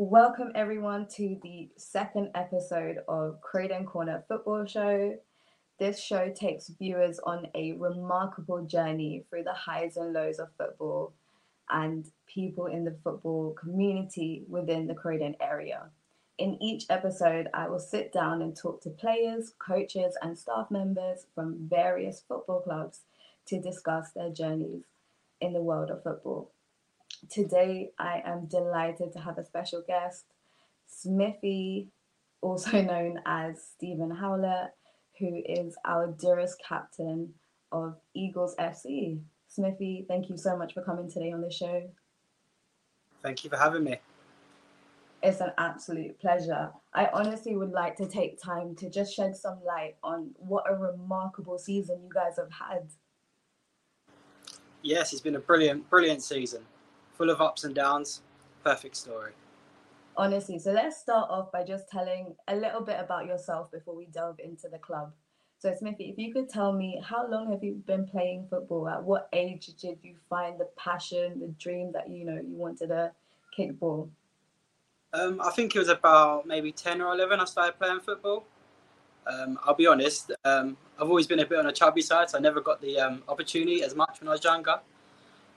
Welcome everyone to the second episode of Croydon Corner Football Show. This show takes viewers on a remarkable journey through the highs and lows of football and people in the football community within the Croydon area. In each episode, I will sit down and talk to players, coaches, and staff members from various football clubs to discuss their journeys in the world of football. Today, I am delighted to have a special guest, Smithy, also known as Stephen Howlett, who is our dearest captain of Eagles FC. Smithy, thank you so much for coming today on the show. Thank you for having me. It's an absolute pleasure. I honestly would like to take time to just shed some light on what a remarkable season you guys have had. Yes, it's been a brilliant, brilliant season full of ups and downs. Perfect story. Honestly, so let's start off by just telling a little bit about yourself before we delve into the club. So, Smithy, if you could tell me how long have you been playing football? At what age did you find the passion, the dream that you know you wanted to kick ball? Um, I think it was about maybe ten or eleven. I started playing football. Um, I'll be honest. Um, I've always been a bit on a chubby side, so I never got the um, opportunity as much when I was younger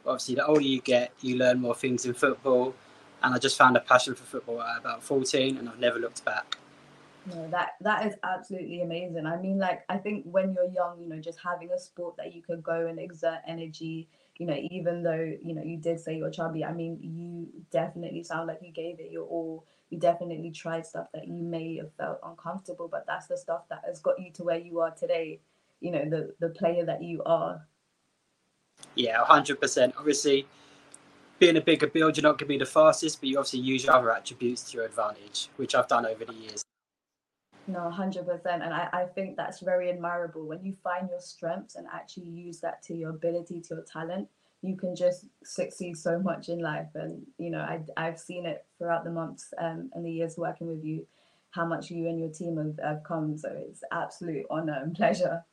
obviously the older you get, you learn more things in football. And I just found a passion for football at about 14 and I've never looked back. No, that that is absolutely amazing. I mean, like I think when you're young, you know, just having a sport that you can go and exert energy, you know, even though you know you did say you're chubby, I mean, you definitely sound like you gave it your all. You definitely tried stuff that you may have felt uncomfortable, but that's the stuff that has got you to where you are today. You know, the the player that you are. Yeah, hundred percent. Obviously, being a bigger build, you're not going to be the fastest, but you obviously use your other attributes to your advantage, which I've done over the years. No, hundred percent, and I, I think that's very admirable when you find your strengths and actually use that to your ability, to your talent. You can just succeed so much in life, and you know I I've seen it throughout the months um, and the years working with you, how much you and your team have, have come. So it's absolute honor and pleasure.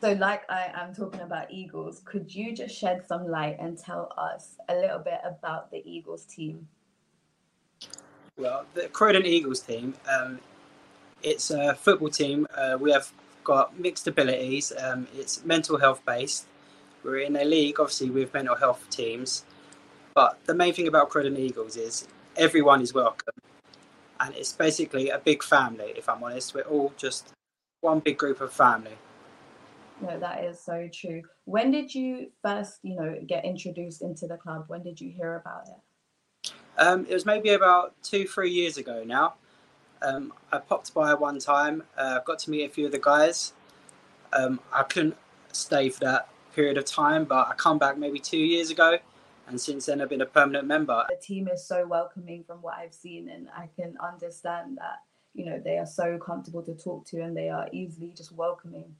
So, like I am talking about Eagles, could you just shed some light and tell us a little bit about the Eagles team? Well, the Croydon Eagles team, um, it's a football team. Uh, we have got mixed abilities. Um, it's mental health based. We're in a league, obviously, with mental health teams. But the main thing about Croydon Eagles is everyone is welcome. And it's basically a big family, if I'm honest. We're all just one big group of family. No, that is so true. When did you first, you know, get introduced into the club? When did you hear about it? Um, it was maybe about two, three years ago now. Um, I popped by one time, uh, got to meet a few of the guys. Um, I couldn't stay for that period of time, but I come back maybe two years ago, and since then I've been a permanent member. The team is so welcoming from what I've seen, and I can understand that you know they are so comfortable to talk to, and they are easily just welcoming.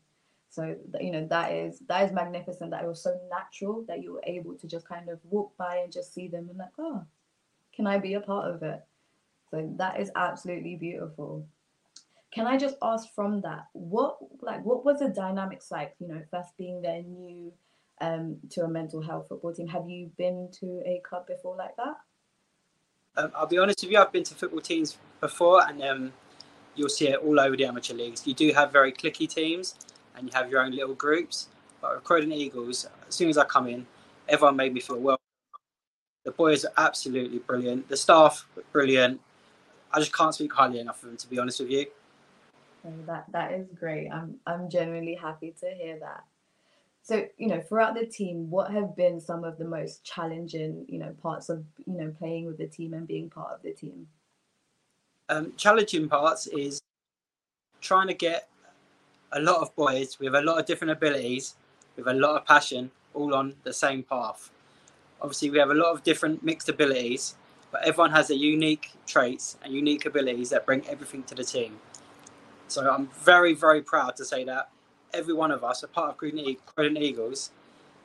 So you know that is that is magnificent. That it was so natural that you were able to just kind of walk by and just see them and like, oh, can I be a part of it? So that is absolutely beautiful. Can I just ask from that, what like what was the dynamics like? You know, first being there new um, to a mental health football team. Have you been to a club before like that? Um, I'll be honest with you, I've been to football teams before, and um, you'll see it all over the amateur leagues. You do have very clicky teams, and you have your own little groups. But with Croydon Eagles, as soon as I come in, everyone made me feel welcome. The boys are absolutely brilliant. The staff brilliant. I just can't speak highly enough of them, to be honest with you. that that is great. I'm I'm genuinely happy to hear that. So you know, throughout the team, what have been some of the most challenging you know parts of you know playing with the team and being part of the team? Um, challenging parts is trying to get a lot of boys with a lot of different abilities, with a lot of passion, all on the same path. Obviously, we have a lot of different mixed abilities, but everyone has their unique traits and unique abilities that bring everything to the team. So I'm very, very proud to say that every one of us, a part of Croydon Eagles,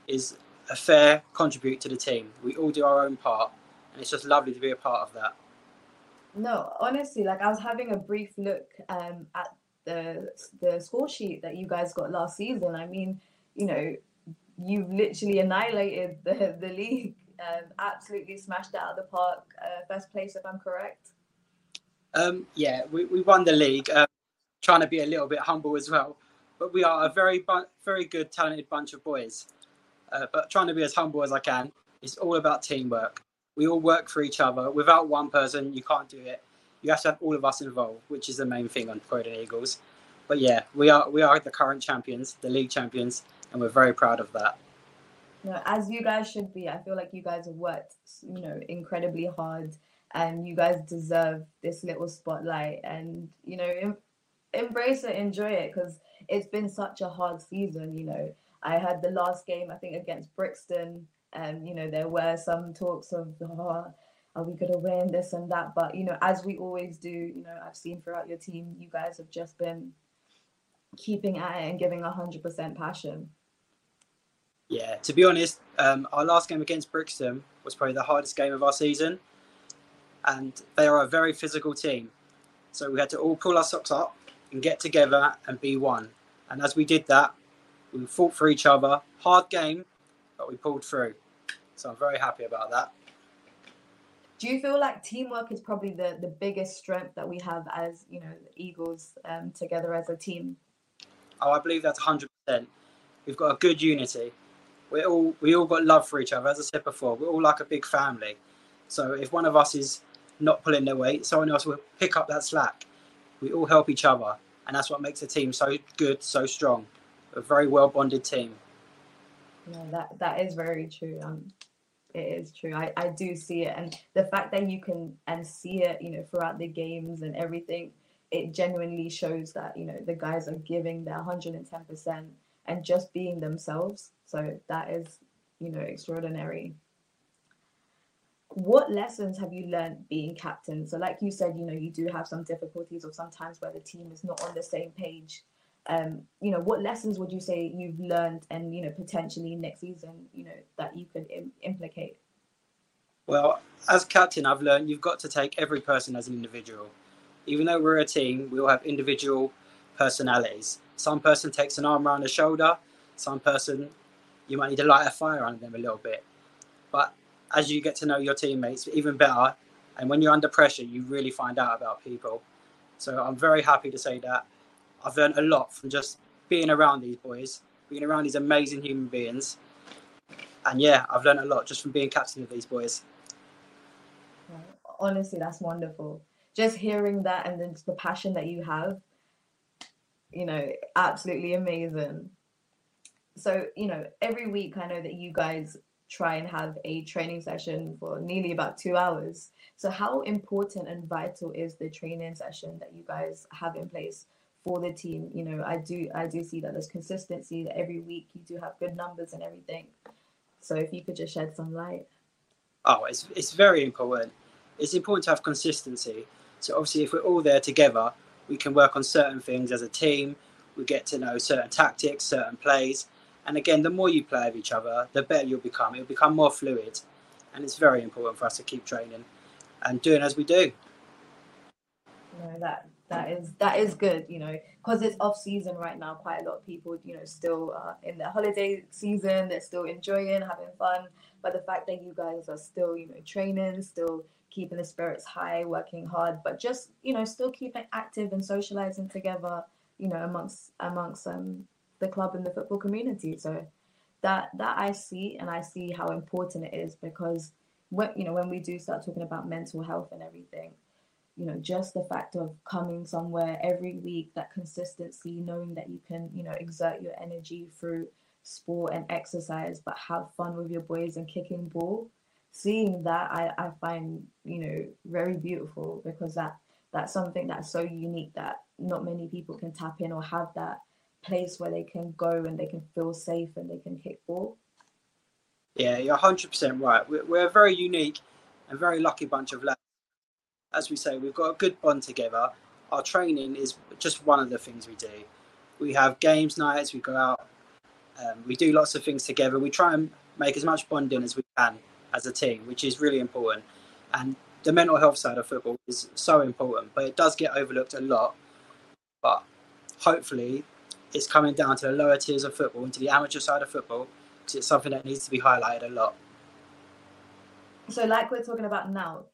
is a fair contribute to the team. We all do our own part, and it's just lovely to be a part of that. No, honestly, like I was having a brief look um, at the the score sheet that you guys got last season. I mean, you know, you've literally annihilated the the league Um, absolutely smashed it out of the park. Uh, first place, if I'm correct. Um, yeah, we, we won the league. Um, trying to be a little bit humble as well, but we are a very bu- very good, talented bunch of boys. Uh, but trying to be as humble as I can. It's all about teamwork. We all work for each other. Without one person, you can't do it. You have to have all of us involved, which is the main thing on Croydon Eagles. But yeah, we are we are the current champions, the league champions, and we're very proud of that. Know, as you guys should be. I feel like you guys have worked, you know, incredibly hard, and you guys deserve this little spotlight. And you know, em- embrace it, enjoy it, because it's been such a hard season. You know, I had the last game, I think, against Brixton, and you know, there were some talks of, oh, are we gonna win this and that? But you know, as we always do, you know, I've seen throughout your team, you guys have just been keeping at it and giving hundred percent passion. Yeah, to be honest, um, our last game against Brixton was probably the hardest game of our season, and they are a very physical team. So we had to all pull our socks up and get together and be one. And as we did that, we fought for each other. Hard game, but we pulled through. So I'm very happy about that. Do you feel like teamwork is probably the, the biggest strength that we have as you know the Eagles um, together as a team? Oh, I believe that's 100%. We've got a good unity. We all we all got love for each other. As I said before, we're all like a big family. So if one of us is not pulling their weight, someone else will pick up that slack. We all help each other, and that's what makes the team so good, so strong. A very well bonded team. No, that that is very true. Um, it is true. I, I do see it, and the fact that you can and see it, you know, throughout the games and everything, it genuinely shows that you know the guys are giving their hundred and ten percent and just being themselves. So that is, you know, extraordinary. What lessons have you learned being captain? So, like you said, you know, you do have some difficulties or sometimes where the team is not on the same page. Um, you know, what lessons would you say you've learned and, you know, potentially next season, you know, that you could? Well, as captain, I've learned you've got to take every person as an individual. Even though we're a team, we all have individual personalities. Some person takes an arm around the shoulder, some person you might need to light a fire under them a little bit. But as you get to know your teammates even better, and when you're under pressure, you really find out about people. So I'm very happy to say that I've learned a lot from just being around these boys, being around these amazing human beings. And yeah, I've learned a lot just from being captain of these boys. Honestly, that's wonderful. Just hearing that and then the passion that you have, you know, absolutely amazing. So, you know, every week I know that you guys try and have a training session for nearly about two hours. So, how important and vital is the training session that you guys have in place for the team? You know, I do I do see that there's consistency that every week you do have good numbers and everything. So, if you could just shed some light. Oh, it's it's very important. It's important to have consistency. So obviously, if we're all there together, we can work on certain things as a team. We get to know certain tactics, certain plays, and again, the more you play with each other, the better you'll become. It'll become more fluid, and it's very important for us to keep training and doing as we do. No, that that is that is good. You know, because it's off season right now. Quite a lot of people, you know, still uh, in their holiday season. They're still enjoying, having fun. But the fact that you guys are still, you know, training, still keeping the spirits high, working hard, but just you know, still keeping active and socializing together. You know, amongst amongst um the club and the football community. So that that I see and I see how important it is because when you know when we do start talking about mental health and everything, you know, just the fact of coming somewhere every week, that consistency, knowing that you can, you know, exert your energy through sport and exercise, but have fun with your boys and kicking ball. Seeing that I, I find, you know, very beautiful because that that's something that's so unique that not many people can tap in or have that place where they can go and they can feel safe and they can kick ball. Yeah, you're 100% right. We're, we're a very unique and very lucky bunch of lads. As we say, we've got a good bond together. Our training is just one of the things we do. We have games nights, we go out, um, we do lots of things together. We try and make as much bonding as we can as a team, which is really important. And the mental health side of football is so important, but it does get overlooked a lot. But hopefully, it's coming down to the lower tiers of football, into the amateur side of football, because it's something that needs to be highlighted a lot. So, like we're talking about now,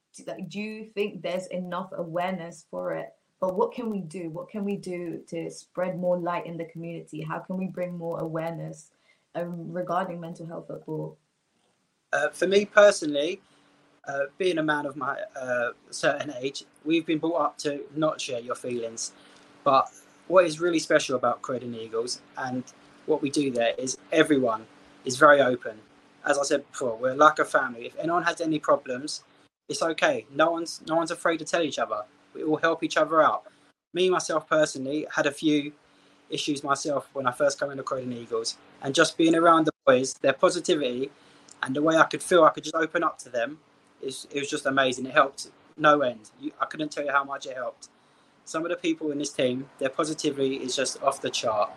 do you think there's enough awareness for it? But what can we do? What can we do to spread more light in the community? How can we bring more awareness um, regarding mental health football? Uh, for me personally, uh, being a man of my uh, certain age, we've been brought up to not share your feelings. But what is really special about Croydon Eagles and what we do there is everyone is very open. As I said before, we're like a family. If anyone has any problems, it's okay. No one's no one's afraid to tell each other. We all help each other out. Me myself personally had a few issues myself when I first came into Croydon Eagles, and just being around the boys, their positivity, and the way I could feel I could just open up to them it was just amazing. It helped no end. You, I couldn't tell you how much it helped. Some of the people in this team, their positivity is just off the chart.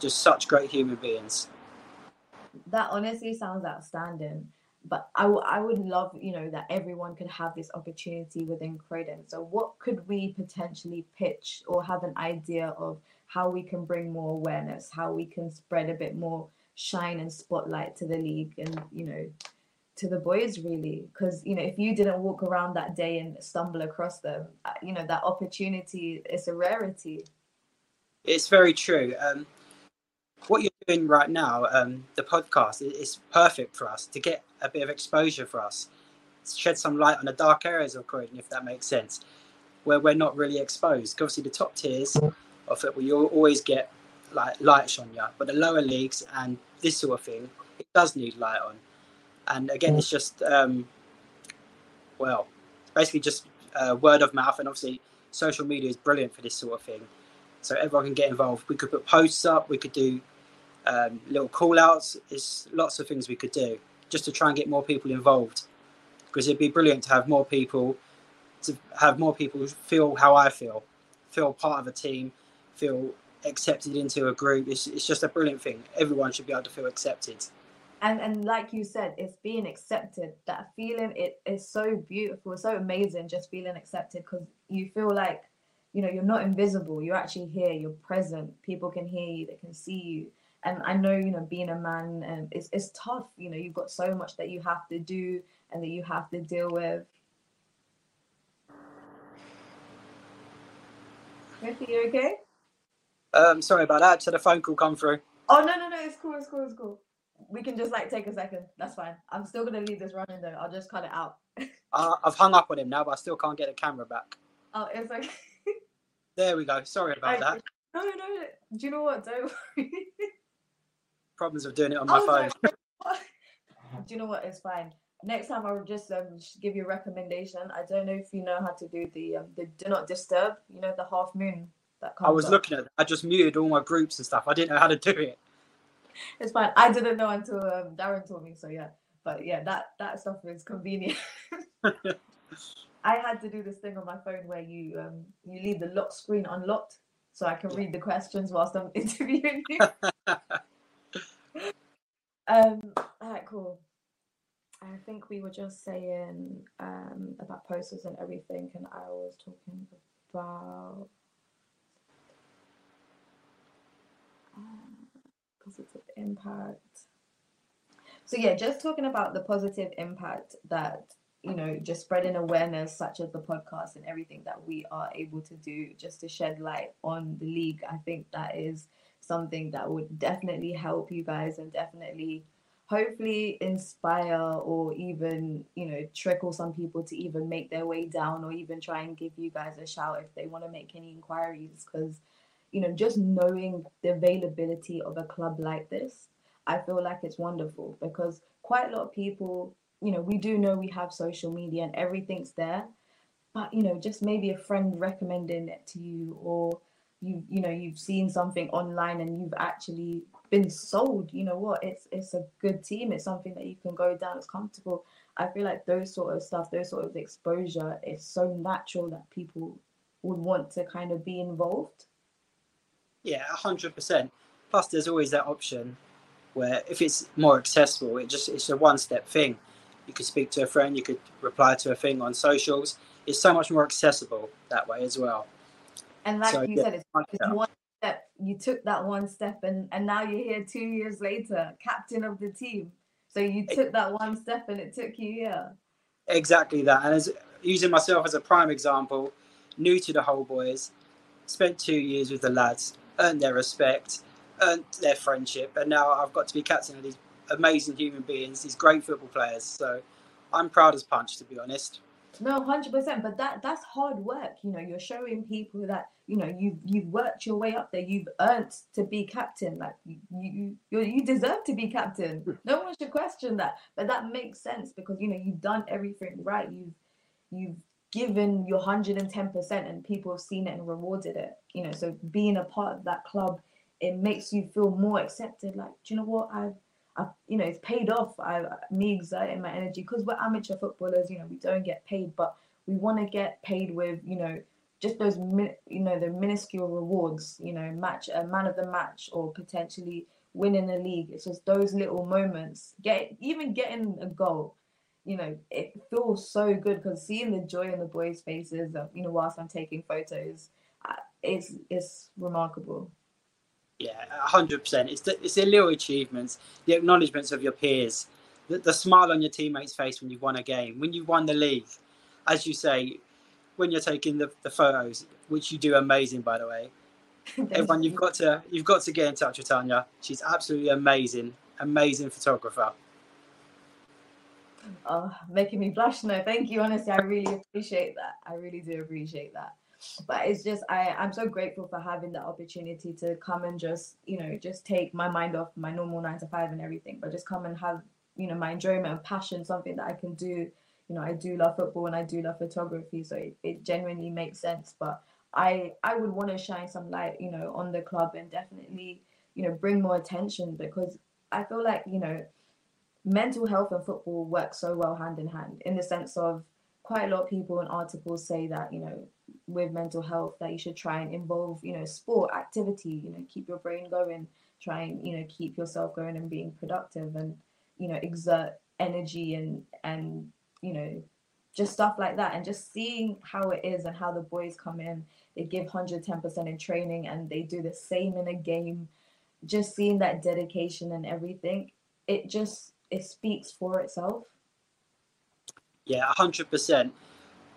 Just such great human beings. That honestly sounds outstanding. But I, w- I would love, you know, that everyone could have this opportunity within Croydon. So, what could we potentially pitch or have an idea of how we can bring more awareness, how we can spread a bit more shine and spotlight to the league, and you know, to the boys really. Because you know if you didn't walk around that day and stumble across them uh, you know that opportunity is a rarity. It's very true. Um, what you're doing right now um, the podcast is perfect for us to get a bit of exposure for us. Shed some light on the dark areas of Croydon if that makes sense where we're not really exposed. Obviously the top tiers of it you'll always get like lights on you but the lower leagues and this sort of thing it does need light on and again, it's just um, well, basically just uh, word of mouth, and obviously social media is brilliant for this sort of thing. So everyone can get involved. We could put posts up. We could do um, little call outs. There's lots of things we could do just to try and get more people involved. Because it'd be brilliant to have more people, to have more people feel how I feel, feel part of a team, feel accepted into a group. It's, it's just a brilliant thing. Everyone should be able to feel accepted. And and like you said it's being accepted. That feeling it is so beautiful. So amazing just feeling accepted because you feel like you know you're not invisible. You're actually here. You're present. People can hear you. They can see you. And i know you know being a man and it's, it's tough. You know you've got so much that you have to do and that you have to deal with. Are you okay? Um, sorry about that. Just had a phone call come through. Oh no, no, no! It's cool. It's cool. It's cool we can just like take a second. That's fine. I'm still gonna leave this running though. I'll just cut it out. uh, I've hung up on him now, but I still can't get the camera back. Oh, it's okay. there we go. Sorry about I, that. No, no. no. Do you know what? Don't worry. Problems of doing it on my phone. Do you know what? It's fine. Next time I'll just um give you a recommendation. I don't know if you know how to do the um the do not disturb. You know the half moon that. I was up. looking at. It. I just muted all my groups and stuff. I didn't know how to do it it's fine. I didn't know until um, Darren told me. So yeah, but yeah, that that stuff is convenient. I had to do this thing on my phone where you um you leave the lock screen unlocked so I can read the questions whilst I'm interviewing you. um, all right, cool. I think we were just saying um about posters and everything, and I was talking about. Um, Um, positive impact. So yeah, just talking about the positive impact that you know, just spreading awareness such as the podcast and everything that we are able to do just to shed light on the league. I think that is something that would definitely help you guys and definitely hopefully inspire or even you know trickle some people to even make their way down or even try and give you guys a shout if they want to make any inquiries because you know, just knowing the availability of a club like this, I feel like it's wonderful because quite a lot of people, you know, we do know we have social media and everything's there, but you know, just maybe a friend recommending it to you or you you know you've seen something online and you've actually been sold you know what? It's it's a good team. It's something that you can go down. It's comfortable. I feel like those sort of stuff those sort of exposure is so natural that people would want to kind of be involved yeah, hundred percent. Plus, there's always that option where if it's more accessible, it just it's a one-step thing. You could speak to a friend, you could reply to a thing on socials. It's so much more accessible that way as well. And like so, you yeah, said, it's, it's one step. You took that one step, and and now you're here two years later, captain of the team. So you took that one step, and it took you here. Exactly that. And as using myself as a prime example, new to the whole boys, spent two years with the lads, earned their respect, earned their friendship, and now I've got to be captain of these amazing human beings, these great football players. So I'm proud as punch, to be honest. No, hundred percent. But that that's hard work. You know, you're showing people that you know you you've worked your way up there. You've earned to be captain. Like you you you, deserve to be captain. No one should question that. But that makes sense because you know you've done everything right. You've you've given your hundred and people have seen it and rewarded it. You know, so being a part of that club, it makes you feel more accepted. Like, do you know what I've I, you know, it's paid off. I, me exerting my energy because we're amateur footballers. You know, we don't get paid, but we want to get paid with, you know, just those, you know, the minuscule rewards. You know, match a man of the match or potentially winning a league. It's just those little moments. Get even getting a goal. You know, it feels so good because seeing the joy in the boys' faces. Of, you know, whilst I'm taking photos, uh, it's it's remarkable. Yeah, hundred percent. It's the it's the little achievements, the acknowledgements of your peers, the, the smile on your teammates' face when you've won a game, when you've won the league. As you say, when you're taking the, the photos, which you do amazing, by the way. Everyone, you've got to you've got to get in touch with Tanya. She's absolutely amazing, amazing photographer. Oh, making me blush No, Thank you. Honestly, I really appreciate that. I really do appreciate that but it's just I I'm so grateful for having the opportunity to come and just you know just take my mind off my normal nine to five and everything, but just come and have you know my enjoyment and passion, something that I can do. You know, I do love football and I do love photography, so it, it genuinely makes sense. But I I would want to shine some light, you know, on the club and definitely you know bring more attention because I feel like you know mental health and football work so well hand in hand in the sense of quite a lot of people and articles say that you know with mental health that you should try and involve you know sport activity you know keep your brain going try and you know keep yourself going and being productive and you know exert energy and and you know just stuff like that. And just seeing how it is and how the boys come in they give 110% in training and they do the same in a game. Just seeing that dedication and everything it just it speaks for itself yeah 100%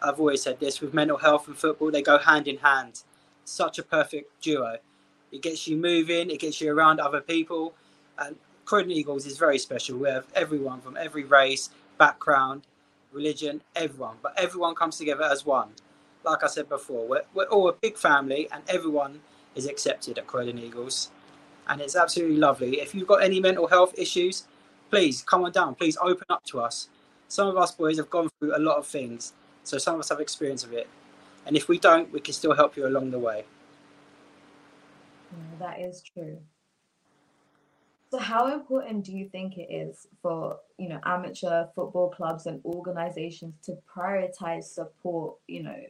I've always said this with mental health and football, they go hand in hand. Such a perfect duo. It gets you moving, it gets you around other people. And Croydon Eagles is very special. We have everyone from every race, background, religion, everyone. But everyone comes together as one. Like I said before, we're, we're all a big family and everyone is accepted at Croydon Eagles. And it's absolutely lovely. If you've got any mental health issues, please come on down. Please open up to us. Some of us boys have gone through a lot of things so some of us have experience of it. And if we don't, we can still help you along the way. Yeah, that is true. So how important do you think it is for, you know, amateur football clubs and organizations to prioritize support, you know,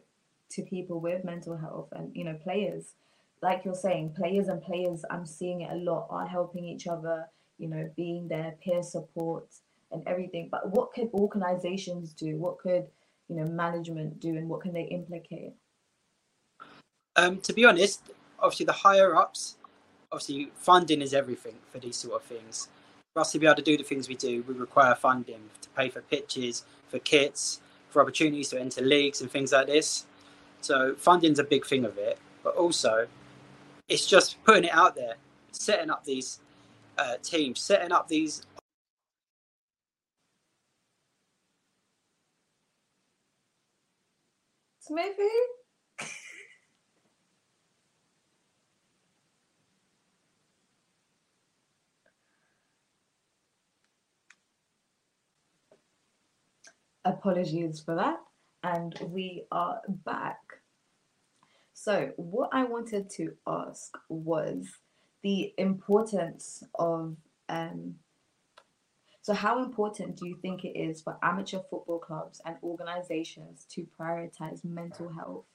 to people with mental health and, you know, players? Like you're saying, players and players, I'm seeing it a lot, are helping each other, you know, being there, peer support and everything. But what could organizations do? What could you know management do and what can they implicate um, to be honest obviously the higher ups obviously funding is everything for these sort of things for us to be able to do the things we do we require funding to pay for pitches for kits for opportunities to enter leagues and things like this so funding's a big thing of it but also it's just putting it out there setting up these uh, teams setting up these maybe? Apologies for that. And we are back. So, what I wanted to ask was the importance of um, so, how important do you think it is for amateur football clubs and organizations to prioritize mental health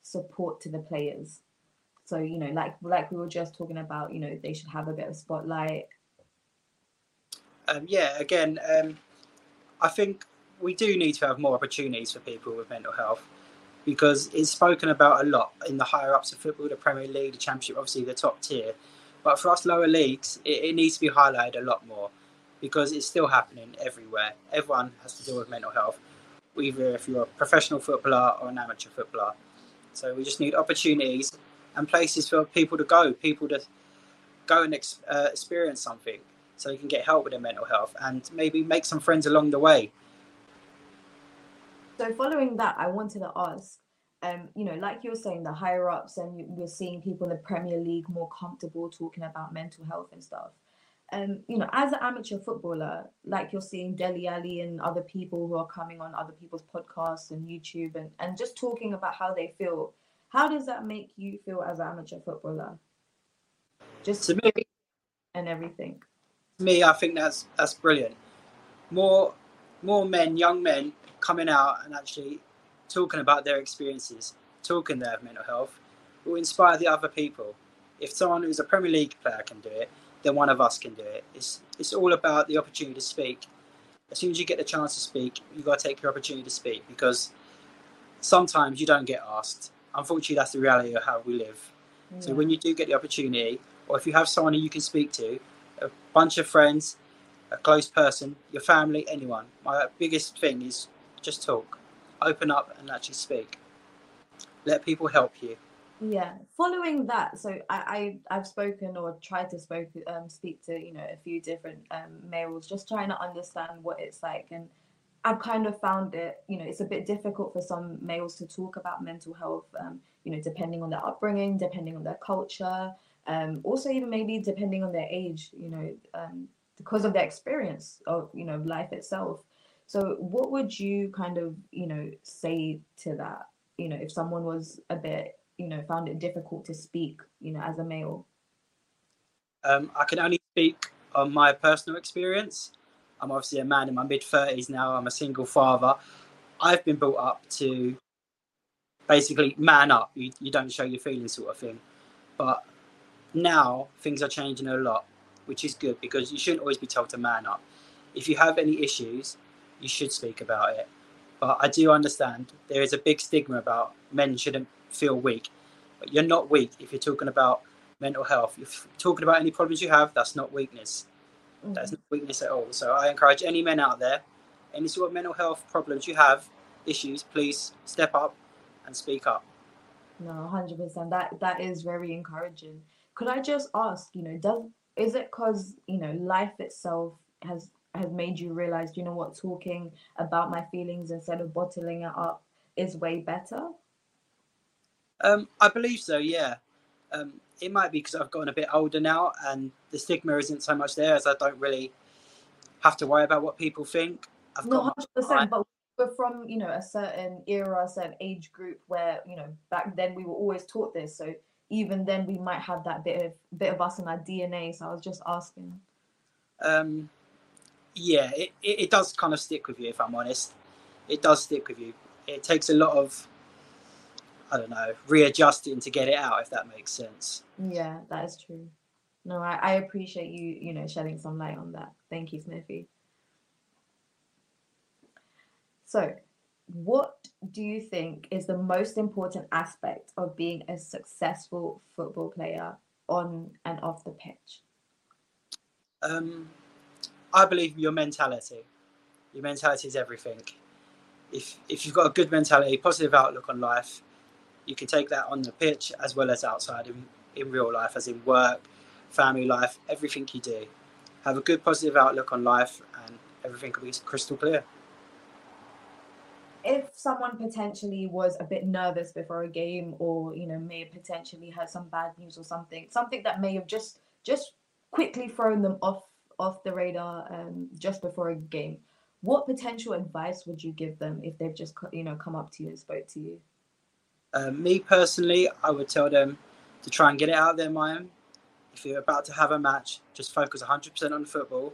support to the players? So, you know, like like we were just talking about, you know, they should have a bit of spotlight. Um, yeah, again, um, I think we do need to have more opportunities for people with mental health because it's spoken about a lot in the higher ups of football, the Premier League, the Championship, obviously the top tier. But for us lower leagues, it, it needs to be highlighted a lot more because it's still happening everywhere. Everyone has to deal with mental health. either if you're a professional footballer or an amateur footballer. So we just need opportunities and places for people to go, people to go and ex- uh, experience something so you can get help with their mental health and maybe make some friends along the way. So, following that, I wanted to ask um, you know, like you were saying, the higher ups, and we're seeing people in the Premier League more comfortable talking about mental health and stuff. Um, you know, as an amateur footballer, like you're seeing Dele Alli and other people who are coming on other people's podcasts and YouTube and, and just talking about how they feel. How does that make you feel as an amateur footballer? Just to me and everything. To me, I think that's that's brilliant. More more men, young men coming out and actually talking about their experiences, talking their mental health, will inspire the other people. If someone who's a Premier League player can do it, then one of us can do it. It's it's all about the opportunity to speak. As soon as you get the chance to speak, you got to take your opportunity to speak because sometimes you don't get asked. Unfortunately, that's the reality of how we live. Yeah. So when you do get the opportunity, or if you have someone who you can speak to, a bunch of friends, a close person, your family, anyone, my biggest thing is just talk open up and actually speak. Let people help you. Yeah. Following that, so I, I have spoken or tried to spoke um, speak to you know a few different um, males, just trying to understand what it's like, and I've kind of found it. You know, it's a bit difficult for some males to talk about mental health. Um, you know, depending on their upbringing, depending on their culture, um, also even maybe depending on their age. You know, um, because of their experience of you know life itself. So, what would you kind of, you know, say to that? You know, if someone was a bit, you know, found it difficult to speak, you know, as a male? Um, I can only speak on my personal experience. I'm obviously a man in my mid 30s now. I'm a single father. I've been brought up to basically man up. You, you don't show your feelings, sort of thing. But now things are changing a lot, which is good because you shouldn't always be told to man up. If you have any issues, you should speak about it. But I do understand there is a big stigma about men shouldn't feel weak. But you're not weak if you're talking about mental health. If you're talking about any problems you have, that's not weakness. Mm-hmm. That's not weakness at all. So I encourage any men out there, any sort of mental health problems you have, issues, please step up and speak up. No, hundred percent. That that is very encouraging. Could I just ask, you know, does is it because you know life itself has has made you realize, you know what, talking about my feelings instead of bottling it up is way better? Um, I believe so, yeah. Um, it might be because I've gotten a bit older now and the stigma isn't so much there as I don't really have to worry about what people think. I've no, 100%, but we're from, you know, a certain era, a certain age group where, you know, back then we were always taught this. So even then we might have that bit of bit of us in our DNA. So I was just asking. Um, yeah, it, it, it, does kind of stick with you, if I'm honest. It does stick with you. It takes a lot of, I don't know, readjusting to get it out, if that makes sense. Yeah, that is true. No, I, I appreciate you, you know, shedding some light on that. Thank you, Smithy. So, what do you think is the most important aspect of being a successful football player on and off the pitch? Um, I believe your mentality. Your mentality is everything. If if you've got a good mentality, positive outlook on life, you can take that on the pitch as well as outside in, in real life, as in work, family life, everything you do. Have a good positive outlook on life, and everything will be crystal clear. If someone potentially was a bit nervous before a game, or you know, may have potentially heard some bad news or something, something that may have just just quickly thrown them off off the radar um, just before a game, what potential advice would you give them if they've just you know come up to you and spoke to you? Uh, me personally, I would tell them to try and get it out of their mind. If you're about to have a match, just focus 100% on football.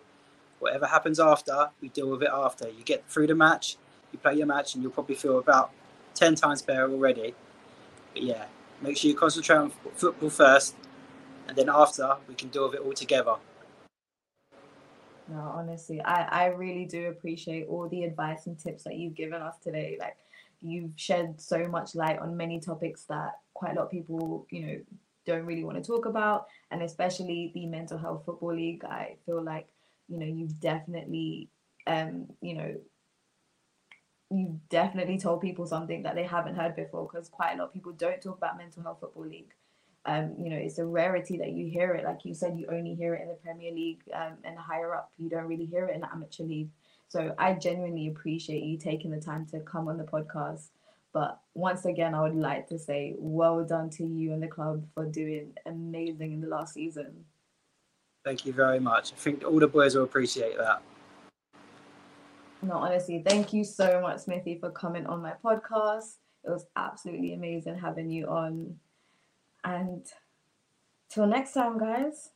Whatever happens after, we deal with it after. You get through the match, you play your match, and you'll probably feel about 10 times better already. But yeah, make sure you concentrate on football first, and then after, we can deal with it all together. No, honestly, I, I really do appreciate all the advice and tips that you've given us today. Like, you've shed so much light on many topics that quite a lot of people, you know, don't really want to talk about, and especially the mental health football league. I feel like, you know, you've definitely, um, you know, you definitely told people something that they haven't heard before because quite a lot of people don't talk about mental health football league. Um, you know, it's a rarity that you hear it. Like you said, you only hear it in the Premier League um, and higher up. You don't really hear it in the amateur league. So I genuinely appreciate you taking the time to come on the podcast. But once again, I would like to say well done to you and the club for doing amazing in the last season. Thank you very much. I think all the boys will appreciate that. No, honestly, thank you so much, Smithy, for coming on my podcast. It was absolutely amazing having you on. And till next time, guys.